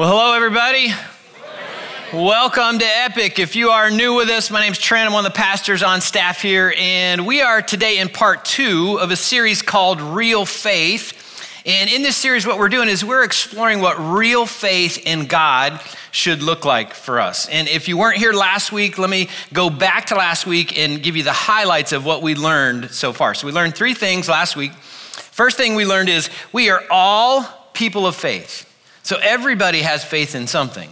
Well, hello, everybody. Welcome to Epic. If you are new with us, my name's Trent. I'm one of the pastors on staff here, and we are today in part two of a series called Real Faith. And in this series, what we're doing is we're exploring what real faith in God should look like for us. And if you weren't here last week, let me go back to last week and give you the highlights of what we learned so far. So, we learned three things last week. First thing we learned is we are all people of faith. So everybody has faith in something.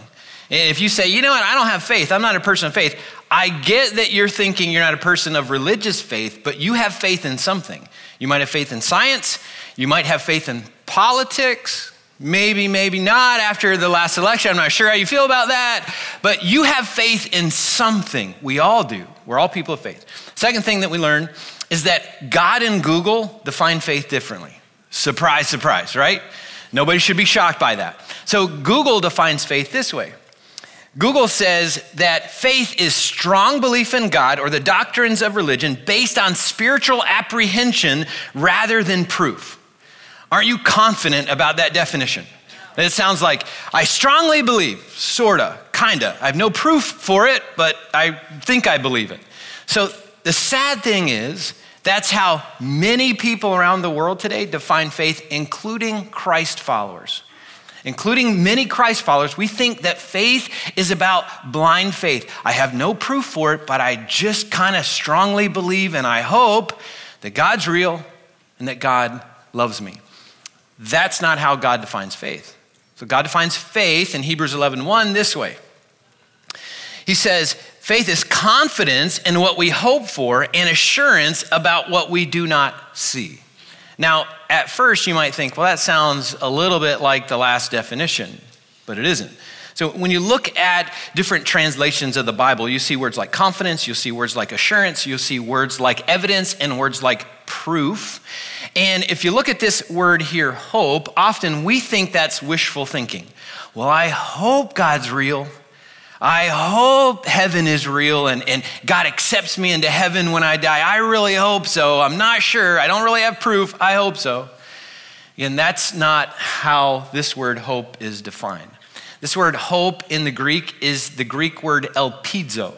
And if you say, you know what, I don't have faith, I'm not a person of faith, I get that you're thinking you're not a person of religious faith, but you have faith in something. You might have faith in science, you might have faith in politics, maybe, maybe not after the last election. I'm not sure how you feel about that, but you have faith in something. We all do. We're all people of faith. Second thing that we learned is that God and Google define faith differently. Surprise, surprise, right? Nobody should be shocked by that. So Google defines faith this way Google says that faith is strong belief in God or the doctrines of religion based on spiritual apprehension rather than proof. Aren't you confident about that definition? It sounds like I strongly believe, sorta, kinda. I have no proof for it, but I think I believe it. So the sad thing is, that's how many people around the world today define faith, including Christ followers. Including many Christ followers, we think that faith is about blind faith. I have no proof for it, but I just kind of strongly believe and I hope that God's real and that God loves me. That's not how God defines faith. So God defines faith in Hebrews 11:1 1 this way. He says, Faith is confidence in what we hope for and assurance about what we do not see. Now, at first, you might think, well, that sounds a little bit like the last definition, but it isn't. So, when you look at different translations of the Bible, you see words like confidence, you'll see words like assurance, you'll see words like evidence, and words like proof. And if you look at this word here, hope, often we think that's wishful thinking. Well, I hope God's real. I hope heaven is real and, and God accepts me into heaven when I die. I really hope so. I'm not sure. I don't really have proof. I hope so. And that's not how this word hope is defined. This word hope in the Greek is the Greek word elpizo.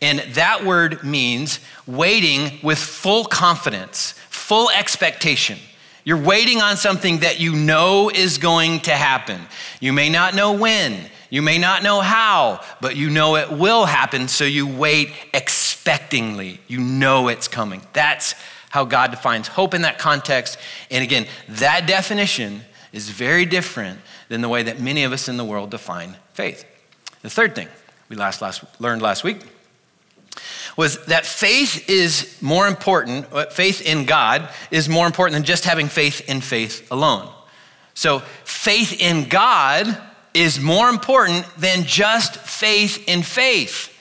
And that word means waiting with full confidence, full expectation. You're waiting on something that you know is going to happen. You may not know when, you may not know how, but you know it will happen, so you wait expectingly. You know it's coming. That's how God defines hope in that context. And again, that definition is very different than the way that many of us in the world define faith. The third thing we last, last learned last week was that faith is more important, uh, faith in God is more important than just having faith in faith alone. So, faith in God is more important than just faith in faith.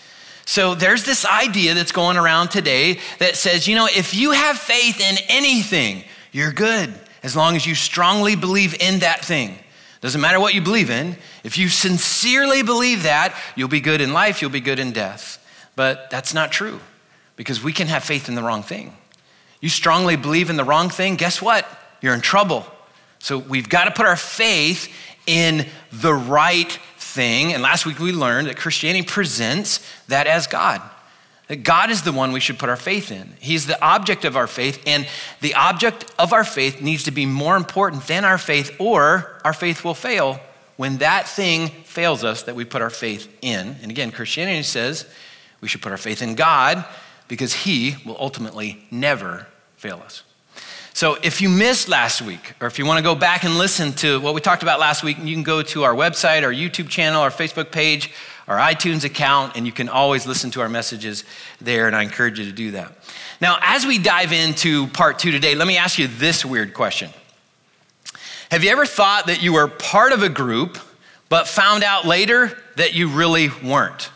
So there's this idea that's going around today that says, you know, if you have faith in anything, you're good as long as you strongly believe in that thing. Doesn't matter what you believe in. If you sincerely believe that, you'll be good in life, you'll be good in death. But that's not true because we can have faith in the wrong thing. You strongly believe in the wrong thing, guess what? You're in trouble. So we've got to put our faith in the right thing. And last week we learned that Christianity presents that as God. That God is the one we should put our faith in. He's the object of our faith, and the object of our faith needs to be more important than our faith, or our faith will fail when that thing fails us that we put our faith in. And again, Christianity says we should put our faith in God because He will ultimately never fail us. So if you missed last week, or if you want to go back and listen to what we talked about last week, you can go to our website, our YouTube channel, our Facebook page, our iTunes account, and you can always listen to our messages there, and I encourage you to do that. Now, as we dive into part two today, let me ask you this weird question. Have you ever thought that you were part of a group, but found out later that you really weren't?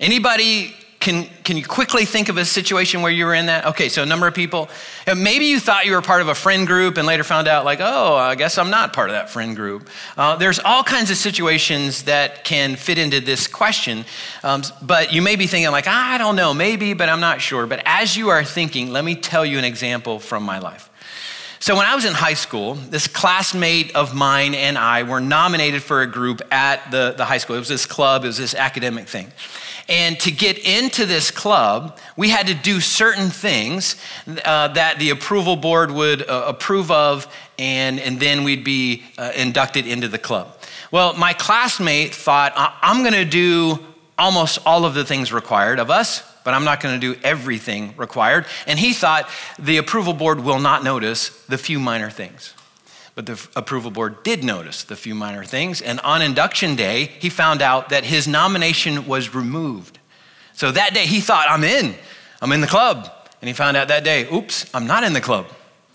Anybody can, can you quickly think of a situation where you were in that? Okay, so a number of people. Maybe you thought you were part of a friend group and later found out, like, oh, I guess I'm not part of that friend group. Uh, there's all kinds of situations that can fit into this question. Um, but you may be thinking, like, I don't know, maybe, but I'm not sure. But as you are thinking, let me tell you an example from my life. So, when I was in high school, this classmate of mine and I were nominated for a group at the, the high school. It was this club, it was this academic thing. And to get into this club, we had to do certain things uh, that the approval board would uh, approve of, and, and then we'd be uh, inducted into the club. Well, my classmate thought, I'm to do almost all of the things required of us but I'm not to do everything required. And he thought the approval board will not notice the few minor things. But the approval board did notice the few minor things. And on induction day, he found out that his nomination was removed. So that day, he thought, I'm in, I'm in the club. And he found out that day, oops, I'm not in the club.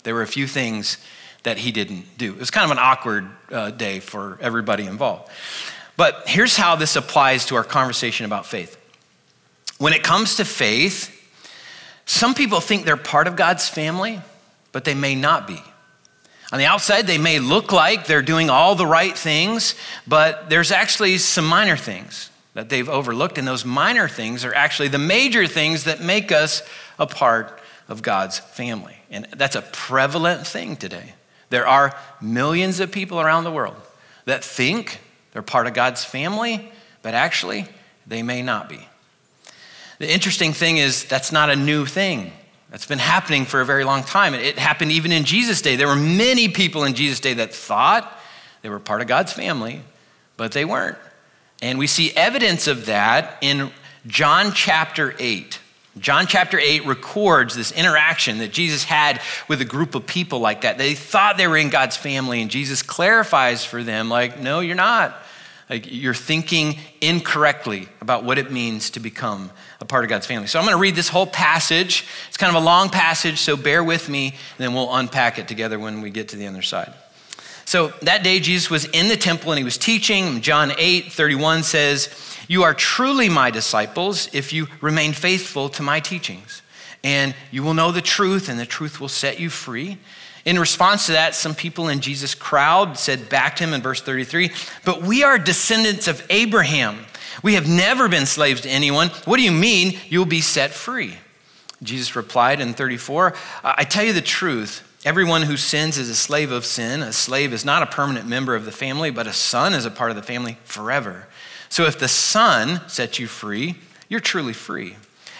There were a few things that he didn't do. It was kind of an awkward uh, day for everybody involved. But here's how this applies to our conversation about faith when it comes to faith, some people think they're part of God's family, but they may not be. On the outside, they may look like they're doing all the right things, but there's actually some minor things that they've overlooked, and those minor things are actually the major things that make us a part of God's family. And that's a prevalent thing today. There are millions of people around the world that think they're part of God's family, but actually, they may not be. The interesting thing is, that's not a new thing. That's been happening for a very long time. It happened even in Jesus' day. There were many people in Jesus' day that thought they were part of God's family, but they weren't. And we see evidence of that in John chapter 8. John chapter 8 records this interaction that Jesus had with a group of people like that. They thought they were in God's family, and Jesus clarifies for them, like, no, you're not. Like you're thinking incorrectly about what it means to become a part of God's family. So I'm going to read this whole passage. It's kind of a long passage, so bear with me, and then we'll unpack it together when we get to the other side. So that day, Jesus was in the temple and he was teaching. John 8 31 says, You are truly my disciples if you remain faithful to my teachings. And you will know the truth, and the truth will set you free. In response to that, some people in Jesus' crowd said back to him in verse 33 But we are descendants of Abraham. We have never been slaves to anyone. What do you mean you'll be set free? Jesus replied in 34 I tell you the truth. Everyone who sins is a slave of sin. A slave is not a permanent member of the family, but a son is a part of the family forever. So if the son sets you free, you're truly free.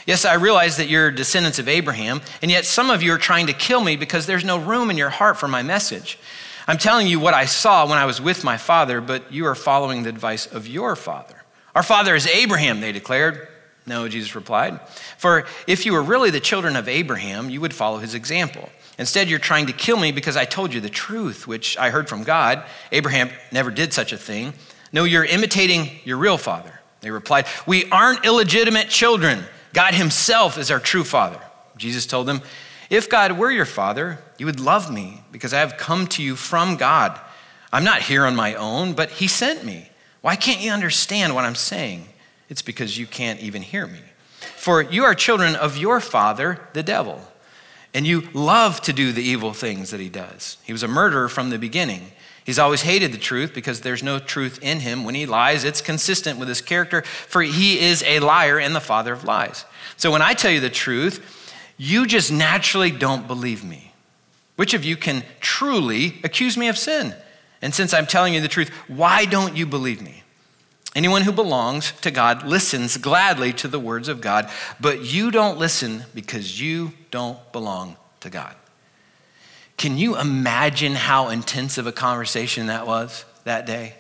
Yes, I realize that you're descendants of Abraham, and yet some of you are trying to kill me because there's no room in your heart for my message. I'm telling you what I saw when I was with my father, but you are following the advice of your father. Our father is Abraham, they declared. No, Jesus replied. For if you were really the children of Abraham, you would follow his example. Instead, you're trying to kill me because I told you the truth, which I heard from God. Abraham never did such a thing. No, you're imitating your real father. They replied, We aren't illegitimate children. God Himself is our true Father. Jesus told them, If God were your Father, you would love me because I have come to you from God. I'm not here on my own, but He sent me. Why can't you understand what I'm saying? It's because you can't even hear me. For you are children of your father, the devil, and you love to do the evil things that he does. He was a murderer from the beginning He's always hated the truth because there's no truth in him. When he lies, it's consistent with his character, for he is a liar and the father of lies. So when I tell you the truth, you just naturally don't believe me. Which of you can truly accuse me of sin? And since I'm telling you the truth, why don't you believe me? Anyone who belongs to God listens gladly to the words of God, but you don't listen because you don't belong to God. Can you imagine how intensive a conversation that was that day?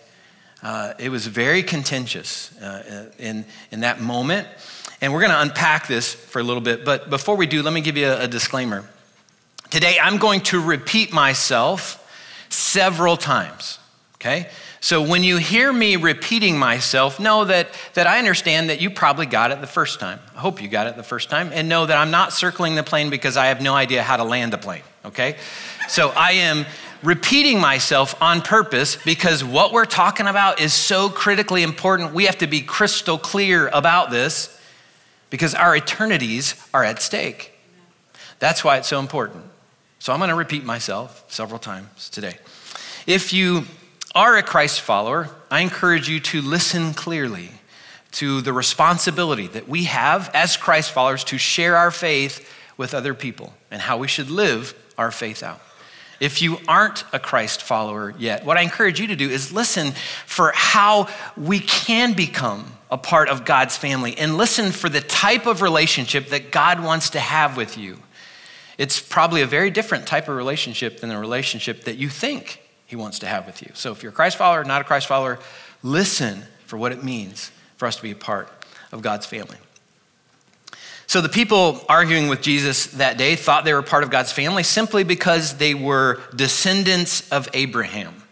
Uh, it was very contentious uh, in, in that moment. And we're going to unpack this for a little bit. But before we do, let me give you a, a disclaimer. Today, I'm going to repeat myself several times, okay? So when you hear me repeating myself, know that, that I understand that you probably got it the first time. I hope you got it the first time. And know that I'm not circling the plane because I have no idea how to land the plane okay? So I am repeating myself on purpose because what we're talking about is so critically important. We have to be crystal clear about this because our eternities are at stake. That's why it's so important. So I'm going to repeat myself several times today. If you are a Christ follower, I encourage you to listen clearly to the responsibility that we have as Christ followers to share our faith with other people and how we should live our faith out. if you aren't a Christ follower yet, what I encourage you to do is listen for how we can become a part of God's family and listen for the type of relationship that God wants to have with you. It's probably a very different type of relationship than the relationship that you think He wants to have with you. So if you're a Christ follower, not a Christ follower, listen for what it means for us to be a part of God's family. So the people arguing with Jesus that day thought they were part of God's family simply because they were descendants of Abraham.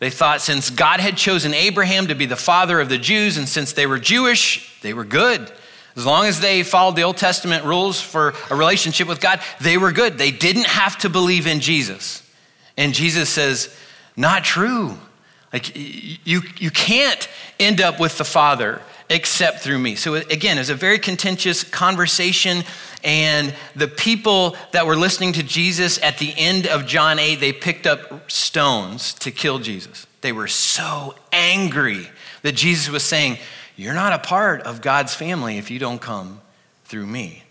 They thought since God had chosen Abraham to be the father of the Jews, and since they were Jewish, they were good. As long as they followed the Old Testament rules for a relationship with God, they were good. They didn't have to believe in Jesus. And Jesus says, Not true. Like, you, you can't end up with the Father except through me. So, again, it's a very contentious conversation. And the people that were listening to Jesus at the end of John 8, they picked up stones to kill Jesus. They were so angry that Jesus was saying, You're not a part of God's family if you don't come through me.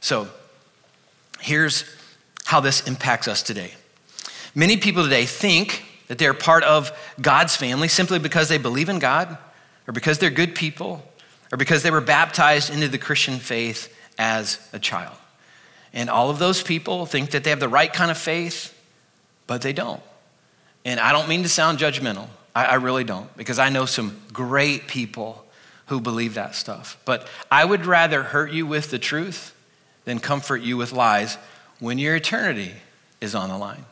So, here's how this impacts us today. Many people today think that they're part of God's family simply because they believe in God or because they're good people, or because they were baptized into the Christian faith as a child. And all of those people think that they have the right kind of faith, but they don't. And I don't mean to sound judgmental, I, I really don't, because I know some great people who believe that stuff. But I would rather hurt you with the truth than comfort you with lies when your eternity is on the line.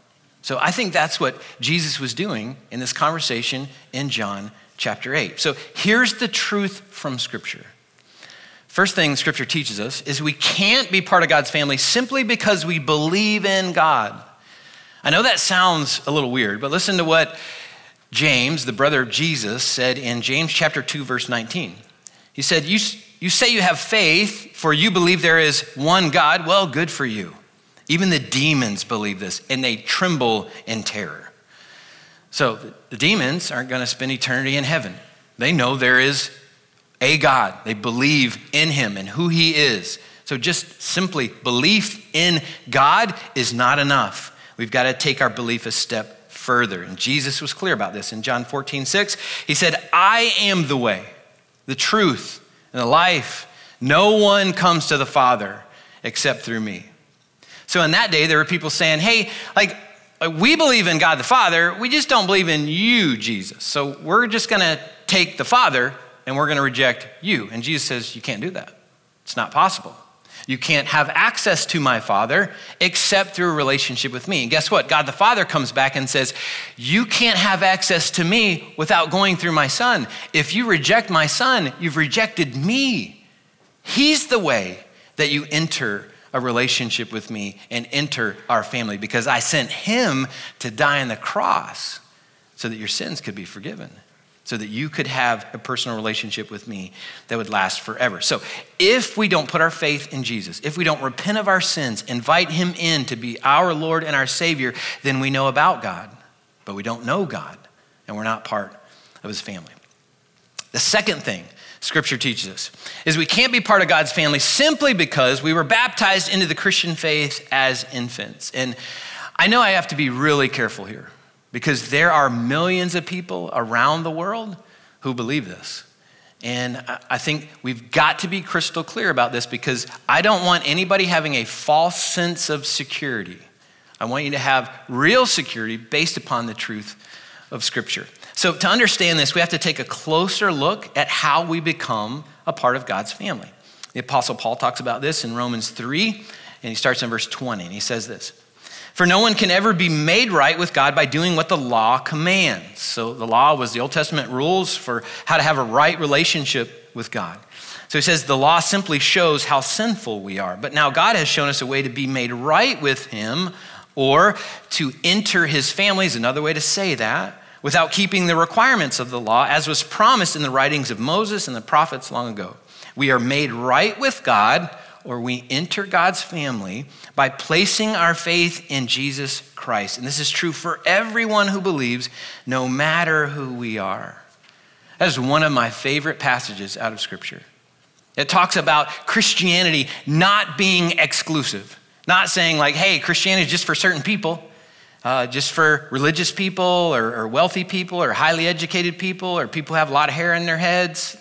So I think that's what Jesus was doing in this conversation in John chapter 8. So here's the truth from Scripture. First thing Scripture teaches us is we can't be part of God's family simply because we believe in God. I know that sounds a little weird, but listen to what James, the brother of Jesus, said in James chapter 2, verse 19. He said, You, you say you have faith, for you believe there is one God. Well, good for you. Even the demons believe this, and they tremble in terror. So the demons aren't going to spend eternity in heaven. They know there is a God. They believe in him and who he is. So just simply belief in God is not enough. We've got to take our belief a step further. And Jesus was clear about this in John 14, 6. He said, I am the way, the truth, and the life. No one comes to the Father except through me. So in that day, there were people saying, hey, like, uh, we believe in God the Father, we just don't believe in you, Jesus. So we're just going to take the Father and we're going to reject you. And Jesus says, You can't do that. It's not possible. You can't have access to my Father except through a relationship with me. And guess what? God the Father comes back and says, You can't have access to me without going through my Son. If you reject my Son, you've rejected me. He's the way that you enter a relationship with me and enter our family because I sent him to die on the cross so that your sins could be forgiven, so that you could have a personal relationship with me that would last forever. So, if we don't put our faith in Jesus, if we don't repent of our sins, invite him in to be our Lord and our Savior, then we know about God, but we don't know God, and we're not part of his family. The second thing Scripture teaches us is we can't be part of God's family simply because we were baptized into the Christian faith as infants. And I know I have to be really careful here because there are millions of people around the world who believe this. And I think we've got to be crystal clear about this because I don't want anybody having a false sense of security. I want you to have real security based upon the truth of Scripture. So, to understand this, we have to take a closer look at how we become a part of God's family. The Apostle Paul talks about this in Romans 3, and he starts in verse 20, and he says this For no one can ever be made right with God by doing what the law commands. So, the law was the Old Testament rules for how to have a right relationship with God. So he says the law simply shows how sinful we are. But now God has shown us a way to be made right with Him or to enter His family, is another way to say that without keeping the requirements of the law, as was promised in the writings of Moses and the prophets long ago. We are made right with God, or we enter God's family by placing our faith in Jesus Christ. And this is true for everyone who believes, no matter who we are. That is one of my favorite passages out of Scripture. It talks about Christianity not being exclusive. Not saying, like, hey, Christianity is just for certain people, uh, just for religious people or, or wealthy people or highly educated people or people who have a lot of hair in their heads.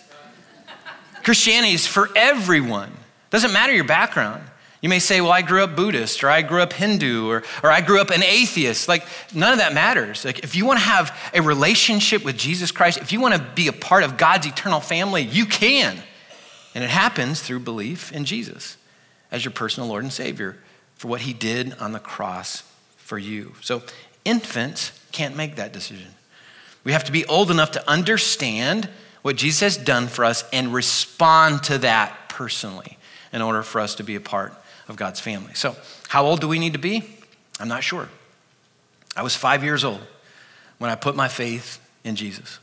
Christianity is for everyone. Doesn't matter your background. You may say, well, I grew up Buddhist, or I grew up Hindu, or, or I grew up an atheist. Like, none of that matters. Like, if you want to have a relationship with Jesus Christ, if you want to be a part of God's eternal family, you can. And it happens through belief in Jesus as your personal Lord and Savior for what he did on the cross for you. So, infants can't make that decision. We have to be old enough to understand what Jesus has done for us and respond to that personally in order for us to be a part of God's family. So, how old do we need to be? I'm not sure. I was five years old when I put my faith in Jesus.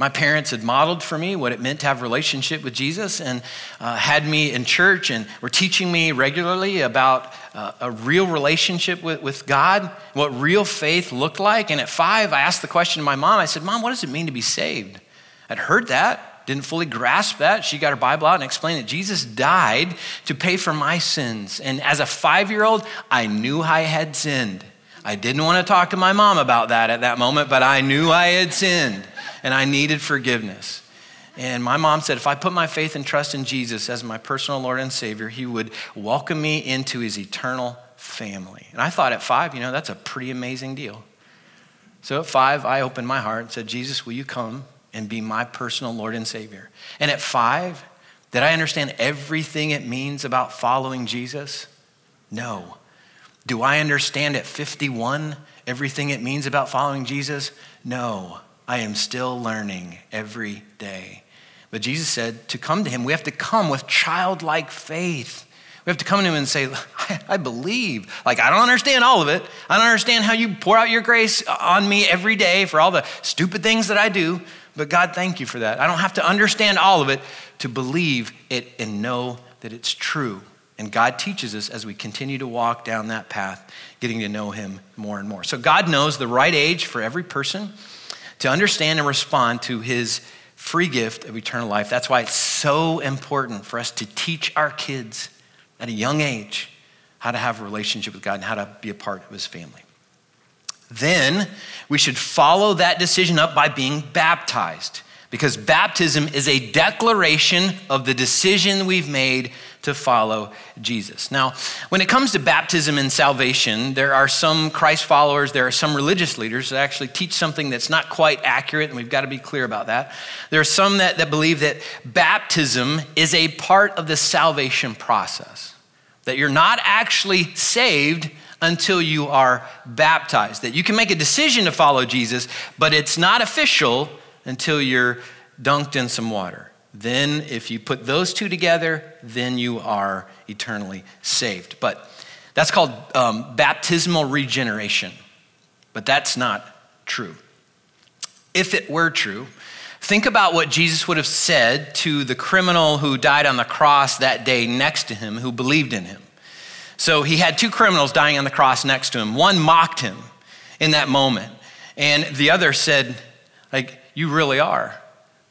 My parents had modeled for me what it meant to have a relationship with Jesus and uh, had me in church and were teaching me regularly about uh, a real relationship with, with God, what real faith looked like. And at five, I asked the question to my mom I said, Mom, what does it mean to be saved? I'd heard that, didn't fully grasp that. She got her Bible out and explained that Jesus died to pay for my sins. And as a five year old, I knew I had sinned. I didn't want to talk to my mom about that at that moment, but I knew I had sinned and I needed forgiveness. And my mom said, if I put my faith and trust in Jesus as my personal Lord and Savior, He would welcome me into His eternal family. And I thought at five, you know, that's a pretty amazing deal. So at five, I opened my heart and said, Jesus, will you come and be my personal Lord and Savior. And at five, did I understand everything it means about following Jesus? No. Do I understand at 51 everything it means about following Jesus? No. I am still learning every day. But Jesus said to come to him, we have to come with childlike faith. We have to come to him and say, I believe. Like, I don't understand all of it. I don't understand how you pour out your grace on me every day for all the stupid things that I do. But God, thank you for that. I don't have to understand all of it to believe it and know that it's true. And God teaches us as we continue to walk down that path, getting to know Him more and more. So God knows the right age for every person to understand and respond to His free gift of eternal life. That's why it's so important for us to teach our kids at a young age how to have a relationship with God and how to be a part of His family. Then we should follow that decision up by being baptized because baptism is a declaration of the decision we've made to follow Jesus. Now, when it comes to baptism and salvation, there are some Christ followers, there are some religious leaders that actually teach something that's not quite accurate, and we've got to be clear about that. There are some that, that believe that baptism is a part of the salvation process, that you're not actually saved until you are baptized. That you can make a decision to follow Jesus, but it's not official until you're dunked in some water. Then, if you put those two together, then you are eternally saved. But that's called um, baptismal regeneration. But that's not true. If it were true, think about what Jesus would have said to the criminal who died on the cross that day next to him who believed in him. So he had two criminals dying on the cross next to him. One mocked him in that moment, and the other said, like, you really are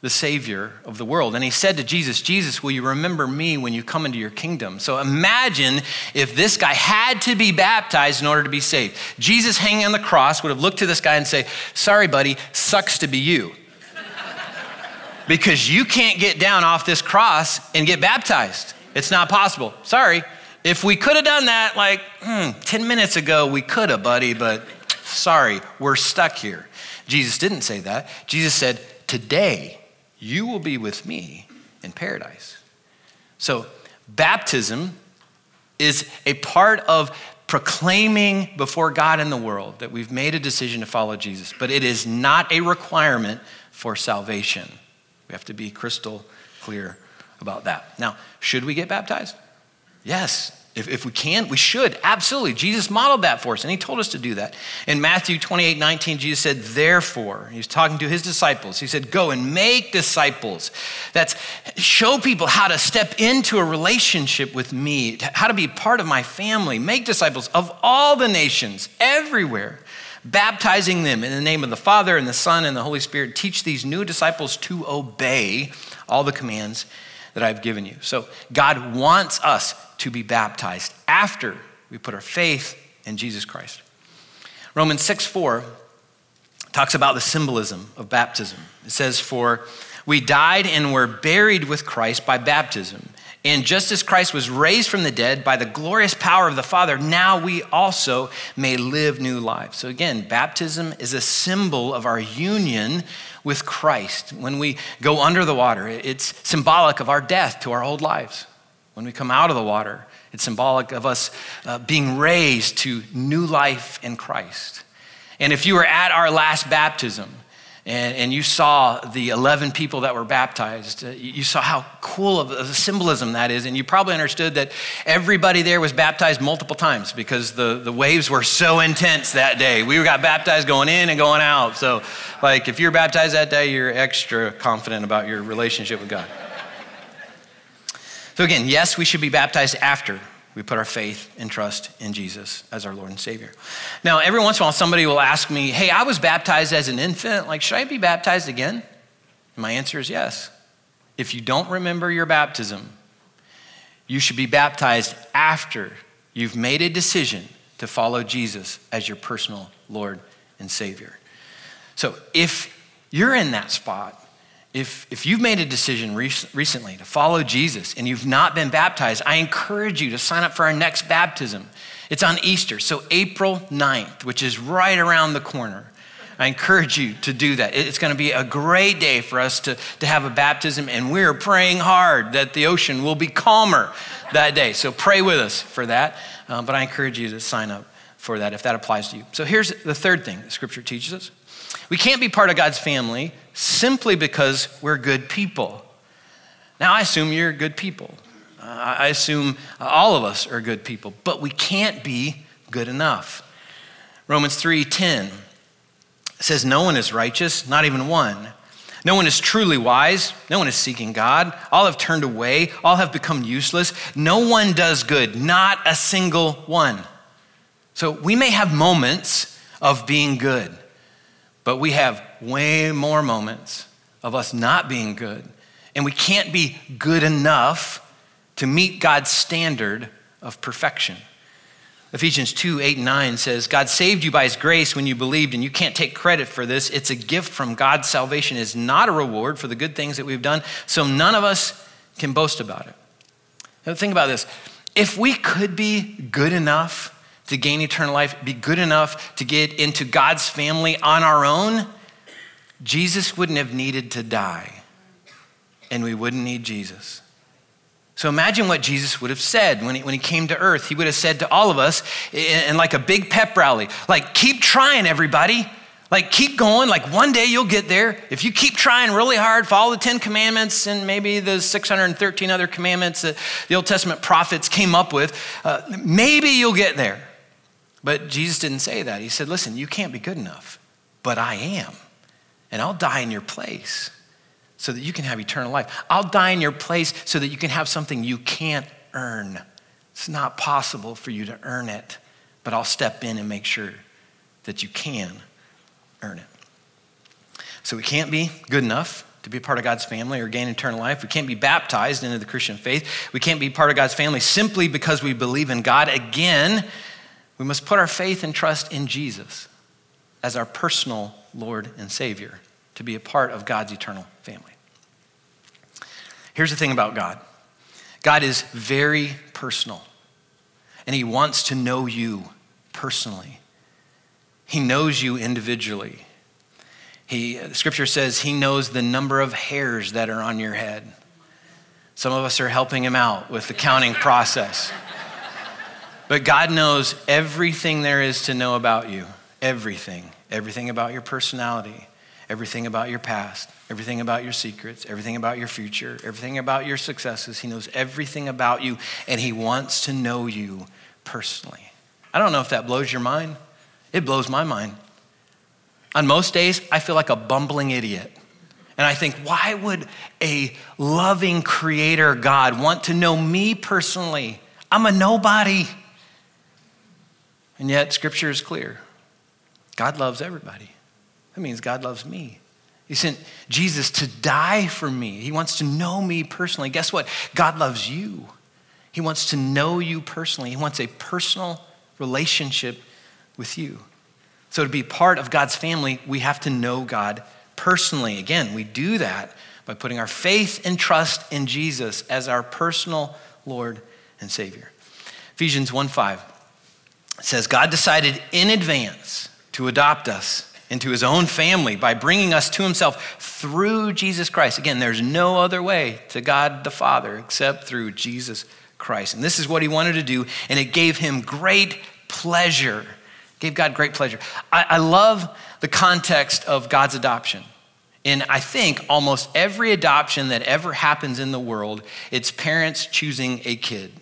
the savior of the world. And he said to Jesus, Jesus, will you remember me when you come into your kingdom? So imagine if this guy had to be baptized in order to be saved. Jesus hanging on the cross would have looked to this guy and say, sorry, buddy, sucks to be you. because you can't get down off this cross and get baptized. It's not possible. Sorry. If we could have done that like hmm, 10 minutes ago, we could have, buddy, but sorry, we're stuck here. Jesus didn't say that. Jesus said, Today you will be with me in paradise. So, baptism is a part of proclaiming before God and the world that we've made a decision to follow Jesus, but it is not a requirement for salvation. We have to be crystal clear about that. Now, should we get baptized? Yes. If, if we can, we should. Absolutely. Jesus modeled that for us, and he told us to do that. In Matthew 28 19, Jesus said, Therefore, he was talking to his disciples. He said, Go and make disciples. That's show people how to step into a relationship with me, how to be part of my family. Make disciples of all the nations, everywhere, baptizing them in the name of the Father and the Son and the Holy Spirit. Teach these new disciples to obey all the commands that I've given you. So God wants us to be baptized after we put our faith in Jesus Christ. Romans 6 4 talks about the symbolism of baptism. It says, For we died and were buried with Christ by baptism. And just as Christ was raised from the dead by the glorious power of the Father, now we also may live new lives. So, again, baptism is a symbol of our union with Christ. When we go under the water, it's symbolic of our death to our old lives. When we come out of the water, it's symbolic of us uh, being raised to new life in Christ. And if you were at our last baptism, and, and you saw the 11 people that were baptized. Uh, you saw how cool of a symbolism that is, and you probably understood that everybody there was baptized multiple times because the, the waves were so intense that day. We got baptized going in and going out. So, like, if you're baptized that day, you're extra confident about your relationship with God. So, again, yes, we should be baptized after we put our faith and trust in Jesus as our Lord and Savior. Now, every once in a while, somebody will ask me, Hey, I was baptized as an infant. Like, should I be baptized again? And my answer is yes. If you don't remember your baptism, you should be baptized after you've made a decision to follow Jesus as your personal Lord and Savior. So, if you're in that spot, if, if you've made a decision recently to follow Jesus and you've not been baptized, I encourage you to sign up for our next baptism. It's on Easter, so April 9th, which is right around the corner. I encourage you to do that. It's going to be a great day for us to, to have a baptism, and we're praying hard that the ocean will be calmer that day. So pray with us for that. Uh, but I encourage you to sign up for that if that applies to you. So here's the third thing the scripture teaches us we can't be part of God's family simply because we're good people. Now, I assume you're good people. Uh, I assume all of us are good people, but we can't be good enough. Romans 3:10 says no one is righteous, not even one. No one is truly wise. No one is seeking God. All have turned away. All have become useless. No one does good, not a single one. So we may have moments of being good. But we have way more moments of us not being good. And we can't be good enough to meet God's standard of perfection. Ephesians 2 8 and 9 says, God saved you by his grace when you believed, and you can't take credit for this. It's a gift from God. Salvation is not a reward for the good things that we've done, so none of us can boast about it. Now, think about this. If we could be good enough to gain eternal life, be good enough to get into God's family on our own, Jesus wouldn't have needed to die, and we wouldn't need Jesus. So imagine what Jesus would have said when he, when he came to earth. He would have said to all of us in, in like a big pep rally, like, keep trying, everybody. Like, keep going. Like, one day you'll get there. If you keep trying really hard, follow the Ten Commandments and maybe the 613 other commandments that the Old Testament prophets came up with, uh, maybe you'll get there. But Jesus didn't say that. He said, Listen, you can't be good enough, but I am. And I'll die in your place so that you can have eternal life. I'll die in your place so that you can have something you can't earn. It's not possible for you to earn it, but I'll step in and make sure that you can earn it. So we can't be good enough to be a part of God's family or gain eternal life. We can't be baptized into the Christian faith. We can't be part of God's family simply because we believe in God. Again, we must put our faith and trust in Jesus as our personal Lord and Savior to be a part of God's eternal family. Here's the thing about God God is very personal, and He wants to know you personally. He knows you individually. He, scripture says he knows the number of hairs that are on your head. Some of us are helping him out with the counting process. But God knows everything there is to know about you. Everything. Everything about your personality, everything about your past, everything about your secrets, everything about your future, everything about your successes. He knows everything about you, and He wants to know you personally. I don't know if that blows your mind. It blows my mind. On most days, I feel like a bumbling idiot. And I think, why would a loving creator God want to know me personally? I'm a nobody. And yet, Scripture is clear God loves everybody. That means God loves me. He sent Jesus to die for me. He wants to know me personally. Guess what? God loves you. He wants to know you personally. He wants a personal relationship with you. So, to be part of God's family, we have to know God personally. Again, we do that by putting our faith and trust in Jesus as our personal Lord and Savior. Ephesians 1 5 says, God decided in advance to adopt us into his own family by bringing us to himself through Jesus Christ. Again, there's no other way to God the Father except through Jesus Christ. And this is what he wanted to do, and it gave him great pleasure. Gave God great pleasure. I, I love the context of God's adoption. In I think almost every adoption that ever happens in the world, it's parents choosing a kid,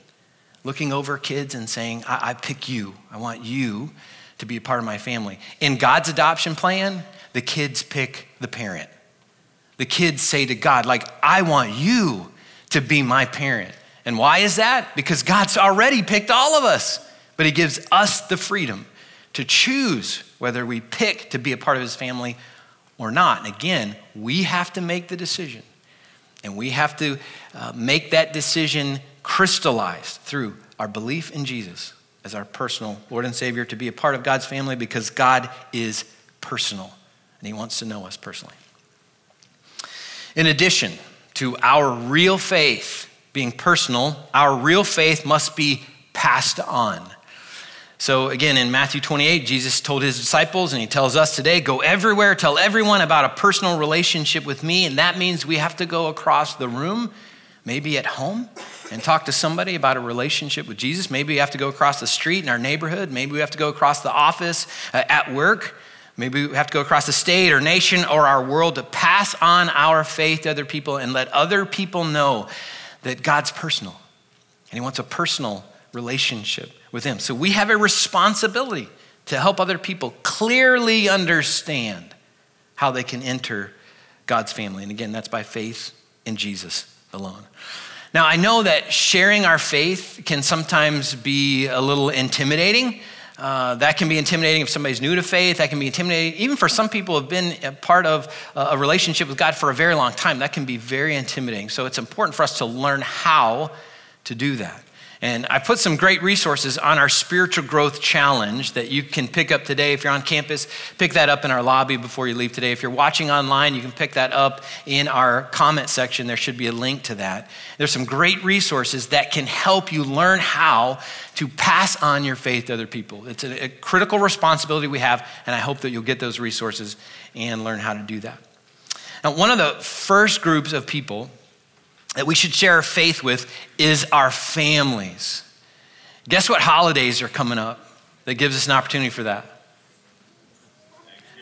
looking over kids and saying, I, I pick you. I want you to be a part of my family. In God's adoption plan, the kids pick the parent. The kids say to God, like, I want you to be my parent. And why is that? Because God's already picked all of us, but He gives us the freedom to choose whether we pick to be a part of His family or not. And again, we have to make the decision. And we have to uh, make that decision crystallized through our belief in Jesus as our personal Lord and Savior, to be a part of God's family because God is personal and He wants to know us personally. In addition to our real faith being personal, our real faith must be passed on. So, again, in Matthew 28, Jesus told his disciples, and he tells us today go everywhere, tell everyone about a personal relationship with me. And that means we have to go across the room, maybe at home, and talk to somebody about a relationship with Jesus. Maybe we have to go across the street in our neighborhood. Maybe we have to go across the office uh, at work. Maybe we have to go across the state or nation or our world to pass on our faith to other people and let other people know that God's personal. And He wants a personal relationship with Him. So we have a responsibility to help other people clearly understand how they can enter God's family. And again, that's by faith in Jesus alone. Now, I know that sharing our faith can sometimes be a little intimidating. Uh, that can be intimidating if somebody's new to faith. That can be intimidating, even for some people who have been a part of a relationship with God for a very long time. That can be very intimidating. So it's important for us to learn how to do that. And I put some great resources on our spiritual growth challenge that you can pick up today. If you're on campus, pick that up in our lobby before you leave today. If you're watching online, you can pick that up in our comment section. There should be a link to that. There's some great resources that can help you learn how to pass on your faith to other people. It's a, a critical responsibility we have, and I hope that you'll get those resources and learn how to do that. Now, one of the first groups of people that we should share our faith with is our families. Guess what holidays are coming up that gives us an opportunity for that?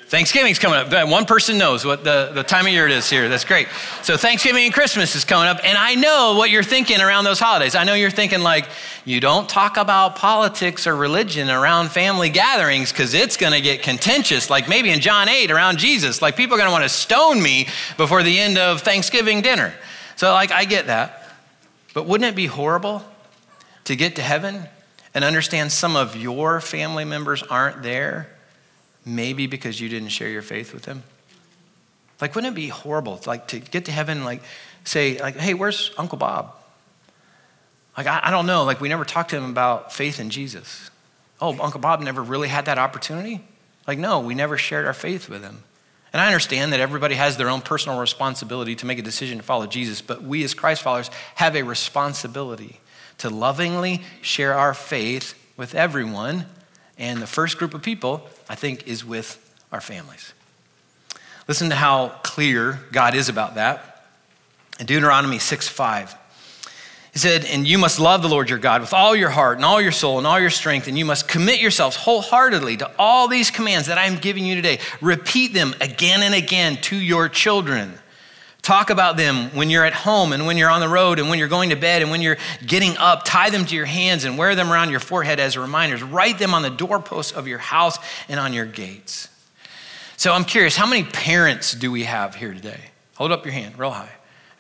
Thanksgiving's coming up. One person knows what the, the time of year it is here. That's great. So Thanksgiving and Christmas is coming up, and I know what you're thinking around those holidays. I know you're thinking like, you don't talk about politics or religion around family gatherings because it's going to get contentious. Like maybe in John 8 around Jesus, like people are going to want to stone me before the end of Thanksgiving dinner. So, like, I get that. But wouldn't it be horrible to get to heaven and understand some of your family members aren't there, maybe because you didn't share your faith with them? Like, wouldn't it be horrible, like, to get to heaven, like, say, like, hey, where's Uncle Bob? Like, I, I don't know. Like, we never talked to him about faith in Jesus. Oh, Uncle Bob never really had that opportunity? Like, no, we never shared our faith with him. And I understand that everybody has their own personal responsibility to make a decision to follow Jesus, but we as Christ followers have a responsibility to lovingly share our faith with everyone. And the first group of people, I think, is with our families. Listen to how clear God is about that. In Deuteronomy 6 5. He said, And you must love the Lord your God with all your heart and all your soul and all your strength, and you must commit yourselves wholeheartedly to all these commands that I am giving you today. Repeat them again and again to your children. Talk about them when you're at home and when you're on the road and when you're going to bed and when you're getting up. Tie them to your hands and wear them around your forehead as reminders. Write them on the doorposts of your house and on your gates. So I'm curious, how many parents do we have here today? Hold up your hand real high.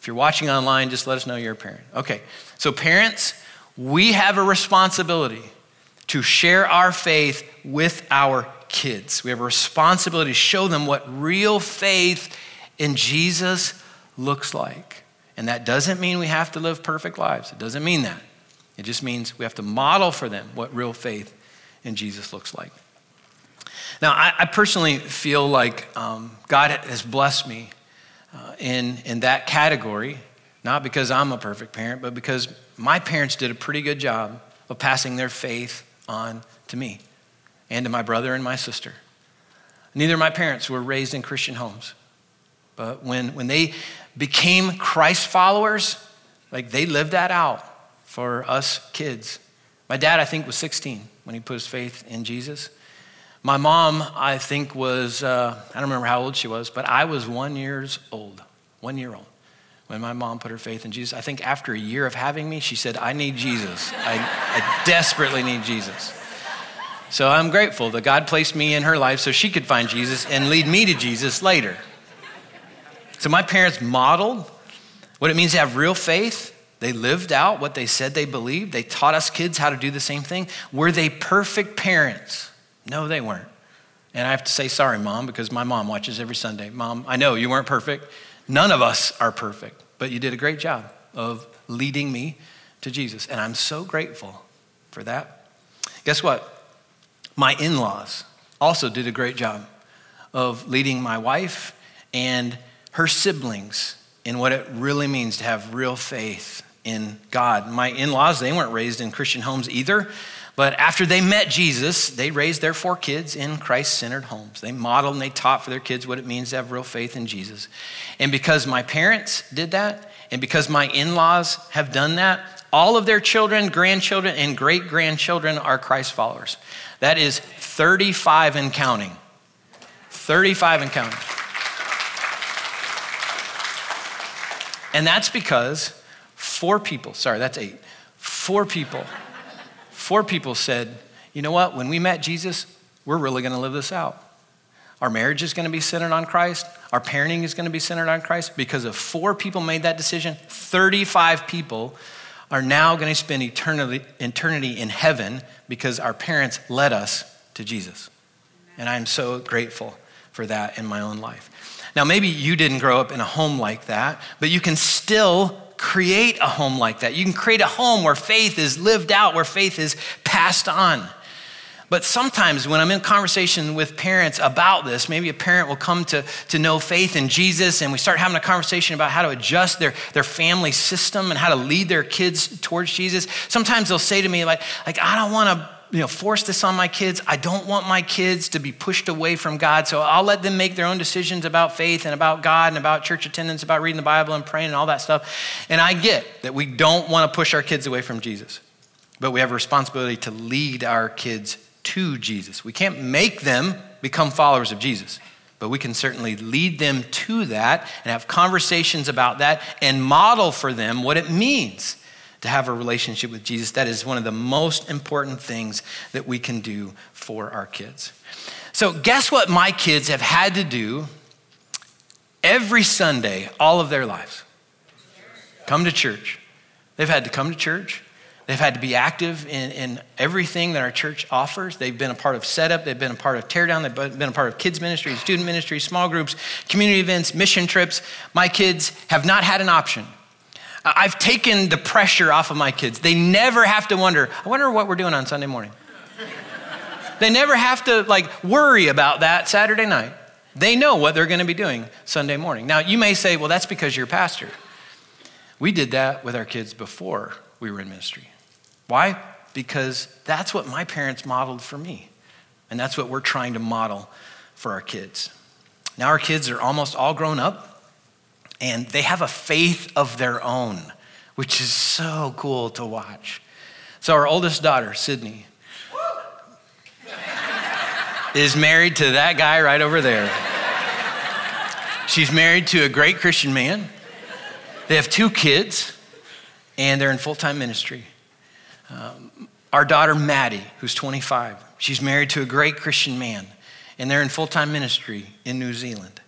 If you're watching online, just let us know you're a parent. Okay, so parents, we have a responsibility to share our faith with our kids. We have a responsibility to show them what real faith in Jesus looks like. And that doesn't mean we have to live perfect lives. It doesn't mean that. It just means we have to model for them what real faith in Jesus looks like. Now, I, I personally feel like um, God has blessed me uh, in, in that category, not because I'm a perfect parent, but because my parents did a pretty good job of passing their faith on to me and to my brother and my sister. Neither of my parents were raised in Christian homes. But when, when they became Christ followers, like they lived that out for us kids. My dad, I think, was 16 when he put his faith in Jesus. My mom, I think, was, uh, I don't remember how old she was, but I was one years old, one year old, when my mom put her faith in Jesus. I think after a year of having me, she said, I need Jesus. I, I desperately need Jesus. So I'm grateful that God placed me in her life so she could find Jesus and lead me to Jesus later. So my parents modeled what it means to have real faith. They lived out what they said they believed. They taught us kids how to do the same thing. Were they perfect parents? No, they weren't. And I have to say sorry, mom, because my mom watches every Sunday. Mom, I know you weren't perfect. None of us are perfect, but you did a great job of leading me to Jesus. And I'm so grateful for that. Guess what? My in laws also did a great job of leading my wife and her siblings in what it really means to have real faith in God. My in laws, they weren't raised in Christian homes either, but after they met Jesus, they raised their four kids in Christ centered homes. They modeled and they taught for their kids what it means to have real faith in Jesus. And because my parents did that, and because my in laws have done that, all of their children, grandchildren, and great grandchildren are Christ followers. That is 35 and counting. 35 and counting. And that's because four people, sorry, that's eight, four people, four people said, you know what, when we met Jesus, we're really gonna live this out. Our marriage is gonna be centered on Christ. Our parenting is gonna be centered on Christ. Because if four people made that decision, 35 people are now gonna spend eternity, eternity in heaven because our parents led us to Jesus. And I'm so grateful for that in my own life. Now, maybe you didn't grow up in a home like that, but you can still create a home like that. You can create a home where faith is lived out, where faith is passed on. But sometimes when I'm in conversation with parents about this, maybe a parent will come to, to know faith in Jesus and we start having a conversation about how to adjust their, their family system and how to lead their kids towards Jesus. Sometimes they'll say to me, like, like I don't want to you know, force this on my kids. I don't want my kids to be pushed away from God. So I'll let them make their own decisions about faith and about God and about church attendance, about reading the Bible and praying and all that stuff. And I get that we don't want to push our kids away from Jesus, but we have a responsibility to lead our kids to Jesus. We can't make them become followers of Jesus, but we can certainly lead them to that and have conversations about that and model for them what it means to have a relationship with Jesus. That is one of the most important things that we can do for our kids. So, guess what my kids have had to do every Sunday, all of their lives? Come to church. They've had to come to church. They've had to be active in, in everything that our church offers. They've been a part of setup, they've been a part of teardown, they've been a part of kids' ministry, student ministry, small groups, community events, mission trips. My kids have not had an option I've taken the pressure off of my kids. They never have to wonder, I wonder what we're doing on Sunday morning. they never have to like worry about that Saturday night. They know what they're going to be doing Sunday morning. Now, you may say, well, that's because you're a pastor. We did that with our kids before we were in ministry. Why? Because that's what my parents modeled for me. And that's what we're trying to model for our kids. Now, our kids are almost all grown up and they have a faith of their own, which is so cool to watch. So, our oldest daughter, Sydney, is married to that guy right over there. She's married to a great Christian man. They have two kids, and they're in full time ministry. Um, our daughter, Maddie, who's 25, she's married to a great Christian man, and they're in full time ministry in New Zealand.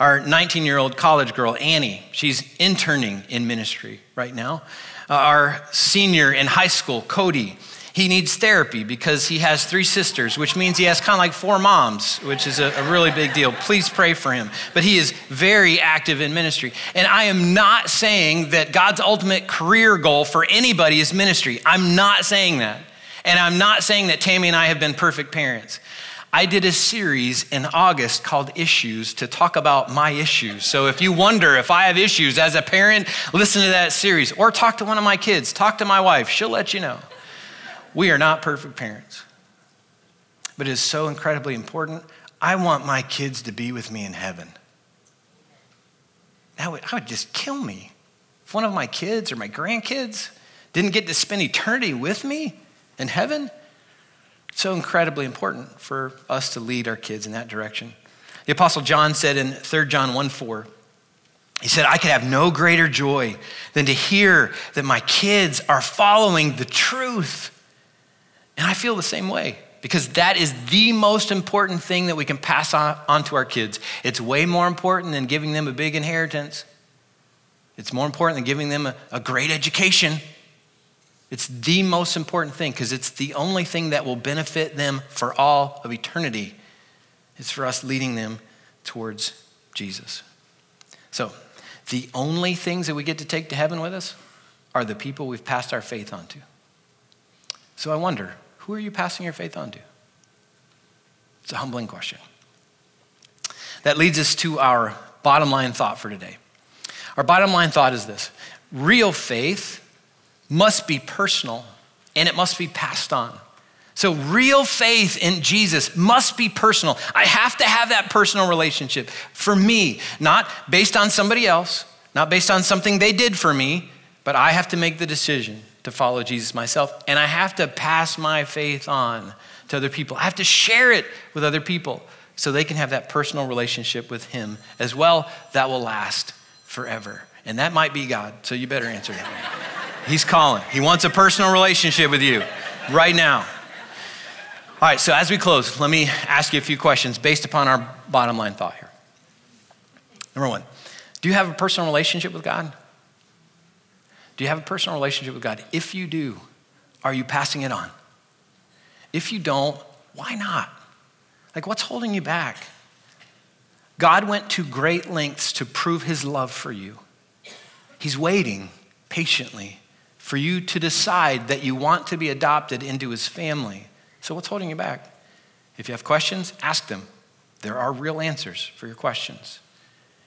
Our 19 year old college girl, Annie, she's interning in ministry right now. Uh, our senior in high school, Cody, He needs therapy because he has three sisters, which means he has kind of like four moms, which is a, a, really big deal. Please pray for him. But he is very active in ministry. And I am not saying that God's ultimate career goal for anybody is ministry. I'm not saying that. And I'm not saying that Tammy and I have been perfect parents. I did a series in August called Issues to talk about my issues. So if you wonder if I have issues as a parent, listen to that series or talk to one of my kids, talk to my wife. She'll let you know. We are not perfect parents, but it is so incredibly important. I want my kids to be with me in heaven. That would, that would just kill me. If one of my kids or my grandkids didn't get to spend eternity with me in heaven, so incredibly important for us to lead our kids in that direction. The Apostle John said in 3 John 1 4, he said, I could have no greater joy than to hear that my kids are following the truth. And I feel the same way because that is the most important thing that we can pass on, on to our kids. It's way more important than giving them a big inheritance, it's more important than giving them a, a great education. It's the most important thing because it's the only thing that will benefit them for all of eternity. It's for us leading them towards Jesus. So, the only things that we get to take to heaven with us are the people we've passed our faith on to. So I wonder, who are you passing your faith on to? It's a humbling question. That leads us to our bottom line thought for today. Our bottom line thought is this real faith must be personal and it must be passed on. So, real faith in Jesus must be personal. I have to have that personal relationship for me, not based on somebody else, not based on something they did for me, but I have to make the decision to follow Jesus myself. And I have to pass my faith on to other people. I have to share it with other people so they can have that personal relationship with Him as well that will last forever. And that might be God, so you better answer that. He's calling. He wants a personal relationship with you right now. All right, so as we close, let me ask you a few questions based upon our bottom line thought here. Number one, do you have a personal relationship with God? Do you have a personal relationship with God? If you do, are you passing it on? If you don't, why not? Like, what's holding you back? God went to great lengths to prove his love for you. He's waiting patiently for you to decide that you want to be adopted into his family. So, what's holding you back? If you have questions, ask them. There are real answers for your questions.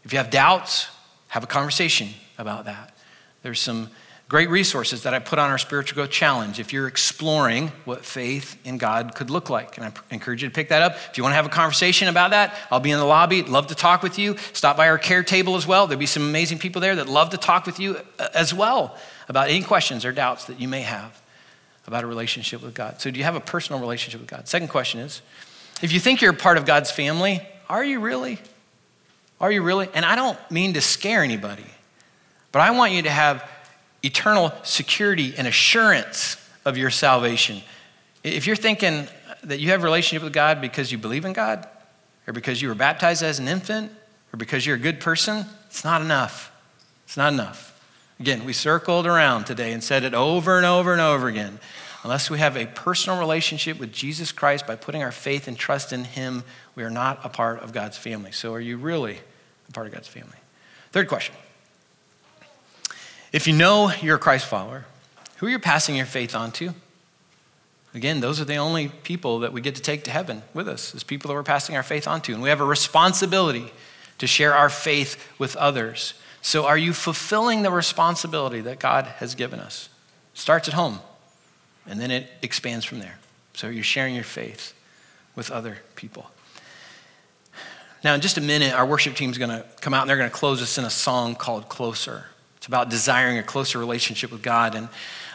If you have doubts, have a conversation about that. There's some great resources that I put on our spiritual growth challenge if you're exploring what faith in God could look like. And I encourage you to pick that up. If you want to have a conversation about that, I'll be in the lobby. Love to talk with you. Stop by our care table as well. There'll be some amazing people there that love to talk with you uh, as well about any questions or doubts that you may have about a relationship with God. So, do you have a personal relationship with God? Second question is if you think you're part of God's family, are you really? Are you really? And I don't mean to scare anybody. But I want you to have eternal security and assurance of your salvation. If you're thinking that you have a relationship with God because you believe in God, or because you were baptized as an infant, or because you're a good person, it's not enough. It's not enough. Again, we circled around today and said it over and over and over again. Unless we have a personal relationship with Jesus Christ by putting our faith and trust in Him, we are not a part of God's family. So, are you really a part of God's family? Third question if you know you're a Christ follower, who are you passing your faith on to? Again, those are the only people that we get to take to heaven with us, as people that we're passing our faith on to. And we have a responsibility to share our faith with others. So, are you fulfilling the responsibility that God has given us? It starts at home, and then it expands from there. So, you're sharing your faith with other people. Now, in just a minute, our worship team is going to come out and they're going to close us in a song called Closer. It's about desiring a closer relationship with God. And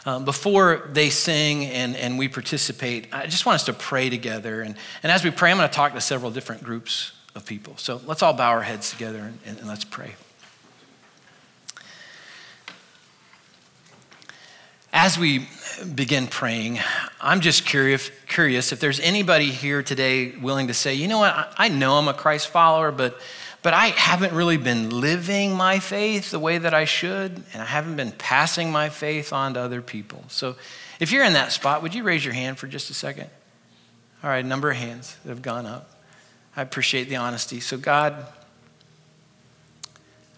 um, before they sing and, and we participate, I just want us to pray together. And, and as we pray, I'm going to talk to several different groups of people. So let's all bow our heads together and, and, let's pray. As we begin praying, I'm just curious, curious if there's anybody here today willing to say, you know what, I know I'm a Christ follower, but but I haven't really been living my faith the way that I should, and I haven't been passing my faith on to other people. So if you're in that spot, would you raise your hand for just a second? All right, a number of hands that have gone up. I appreciate the honesty. So, God,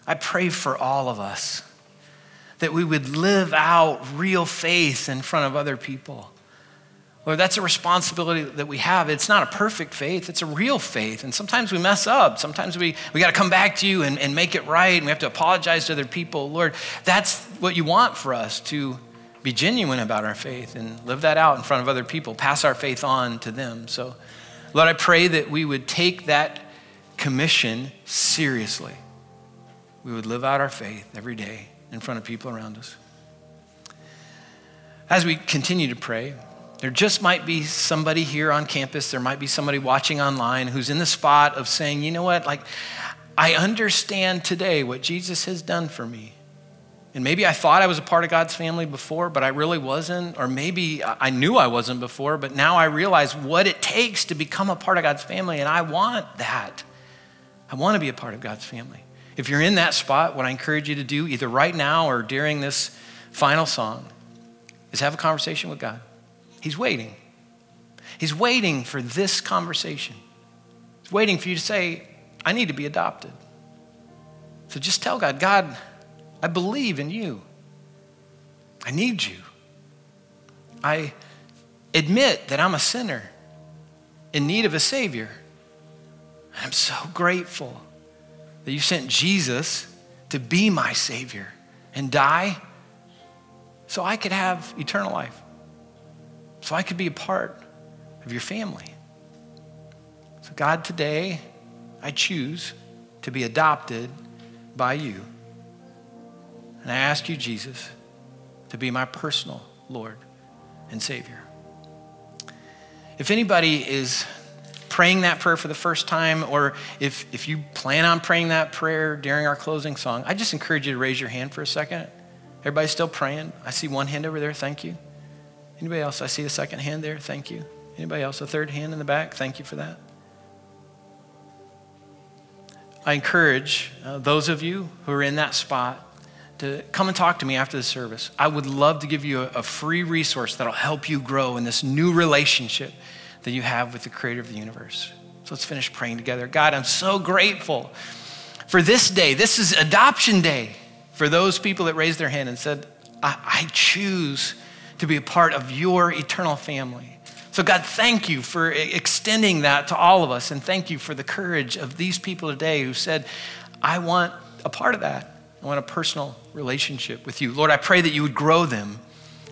I pray for all of us that we would live out real faith in front of other people. Lord, that's a responsibility that we have. It's not a perfect faith, it's a real faith. And sometimes we mess up. Sometimes we, we got to come back to you and, and make it right, and we have to apologize to other people. Lord, that's what you want for us to be genuine about our faith and live that out in front of other people, pass our faith on to them. So, Lord, I pray that we would take that commission seriously. We would live out our faith every day in front of people around us. As we continue to pray, there just might be somebody here on campus, there might be somebody watching online who's in the spot of saying, you know what, like, I understand today what Jesus has done for me. And maybe I thought I was a part of God's family before, but I really wasn't. Or maybe I knew I wasn't before, but now I realize what it takes to become a part of God's family, and I want that. I want to be a part of God's family. If you're in that spot, what I encourage you to do, either right now or during this final song, is have a conversation with God. He's waiting. He's waiting for this conversation. He's waiting for you to say, I need to be adopted. So just tell God, God, I believe in you. I need you. I admit that I'm a sinner in need of a Savior. I'm so grateful that you sent Jesus to be my Savior and die so I could have eternal life, so I could be a part of your family. So, God, today I choose to be adopted by you. And I ask you, Jesus, to be my personal Lord and Savior. If anybody is praying that prayer for the first time, or if, if you plan on praying that prayer during our closing song, I just encourage you to raise your hand for a second. Everybody still praying? I see one hand over there. Thank you. Anybody else? I see a second hand there. Thank you. Anybody else? A third hand in the back? Thank you for that. I encourage uh, those of you who are in that spot to come and talk to me after the service. I would love to give you a, a free resource that'll help you grow in this new relationship that you have with the creator of the universe. So let's finish praying together. God, I'm so grateful for this day. This is adoption day for those people that raised their hand and said, I, I choose to be a part of your eternal family. So, God, thank you for extending that to all of us. And thank you for the courage of these people today who said, I want a part of that. I want a personal relationship with you. Lord, I pray that you would grow them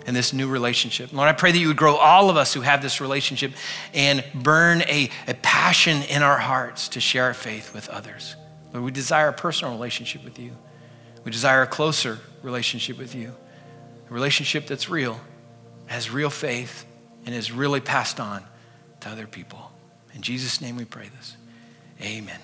in this new relationship. Lord, I pray that you would grow all of us who have this relationship and burn a, a passion in our hearts to share our faith with others. Lord, we desire a personal relationship with you. We desire a closer relationship with you, a relationship that's real, has real faith, and is really passed on to other people. In Jesus' name we pray this. Amen.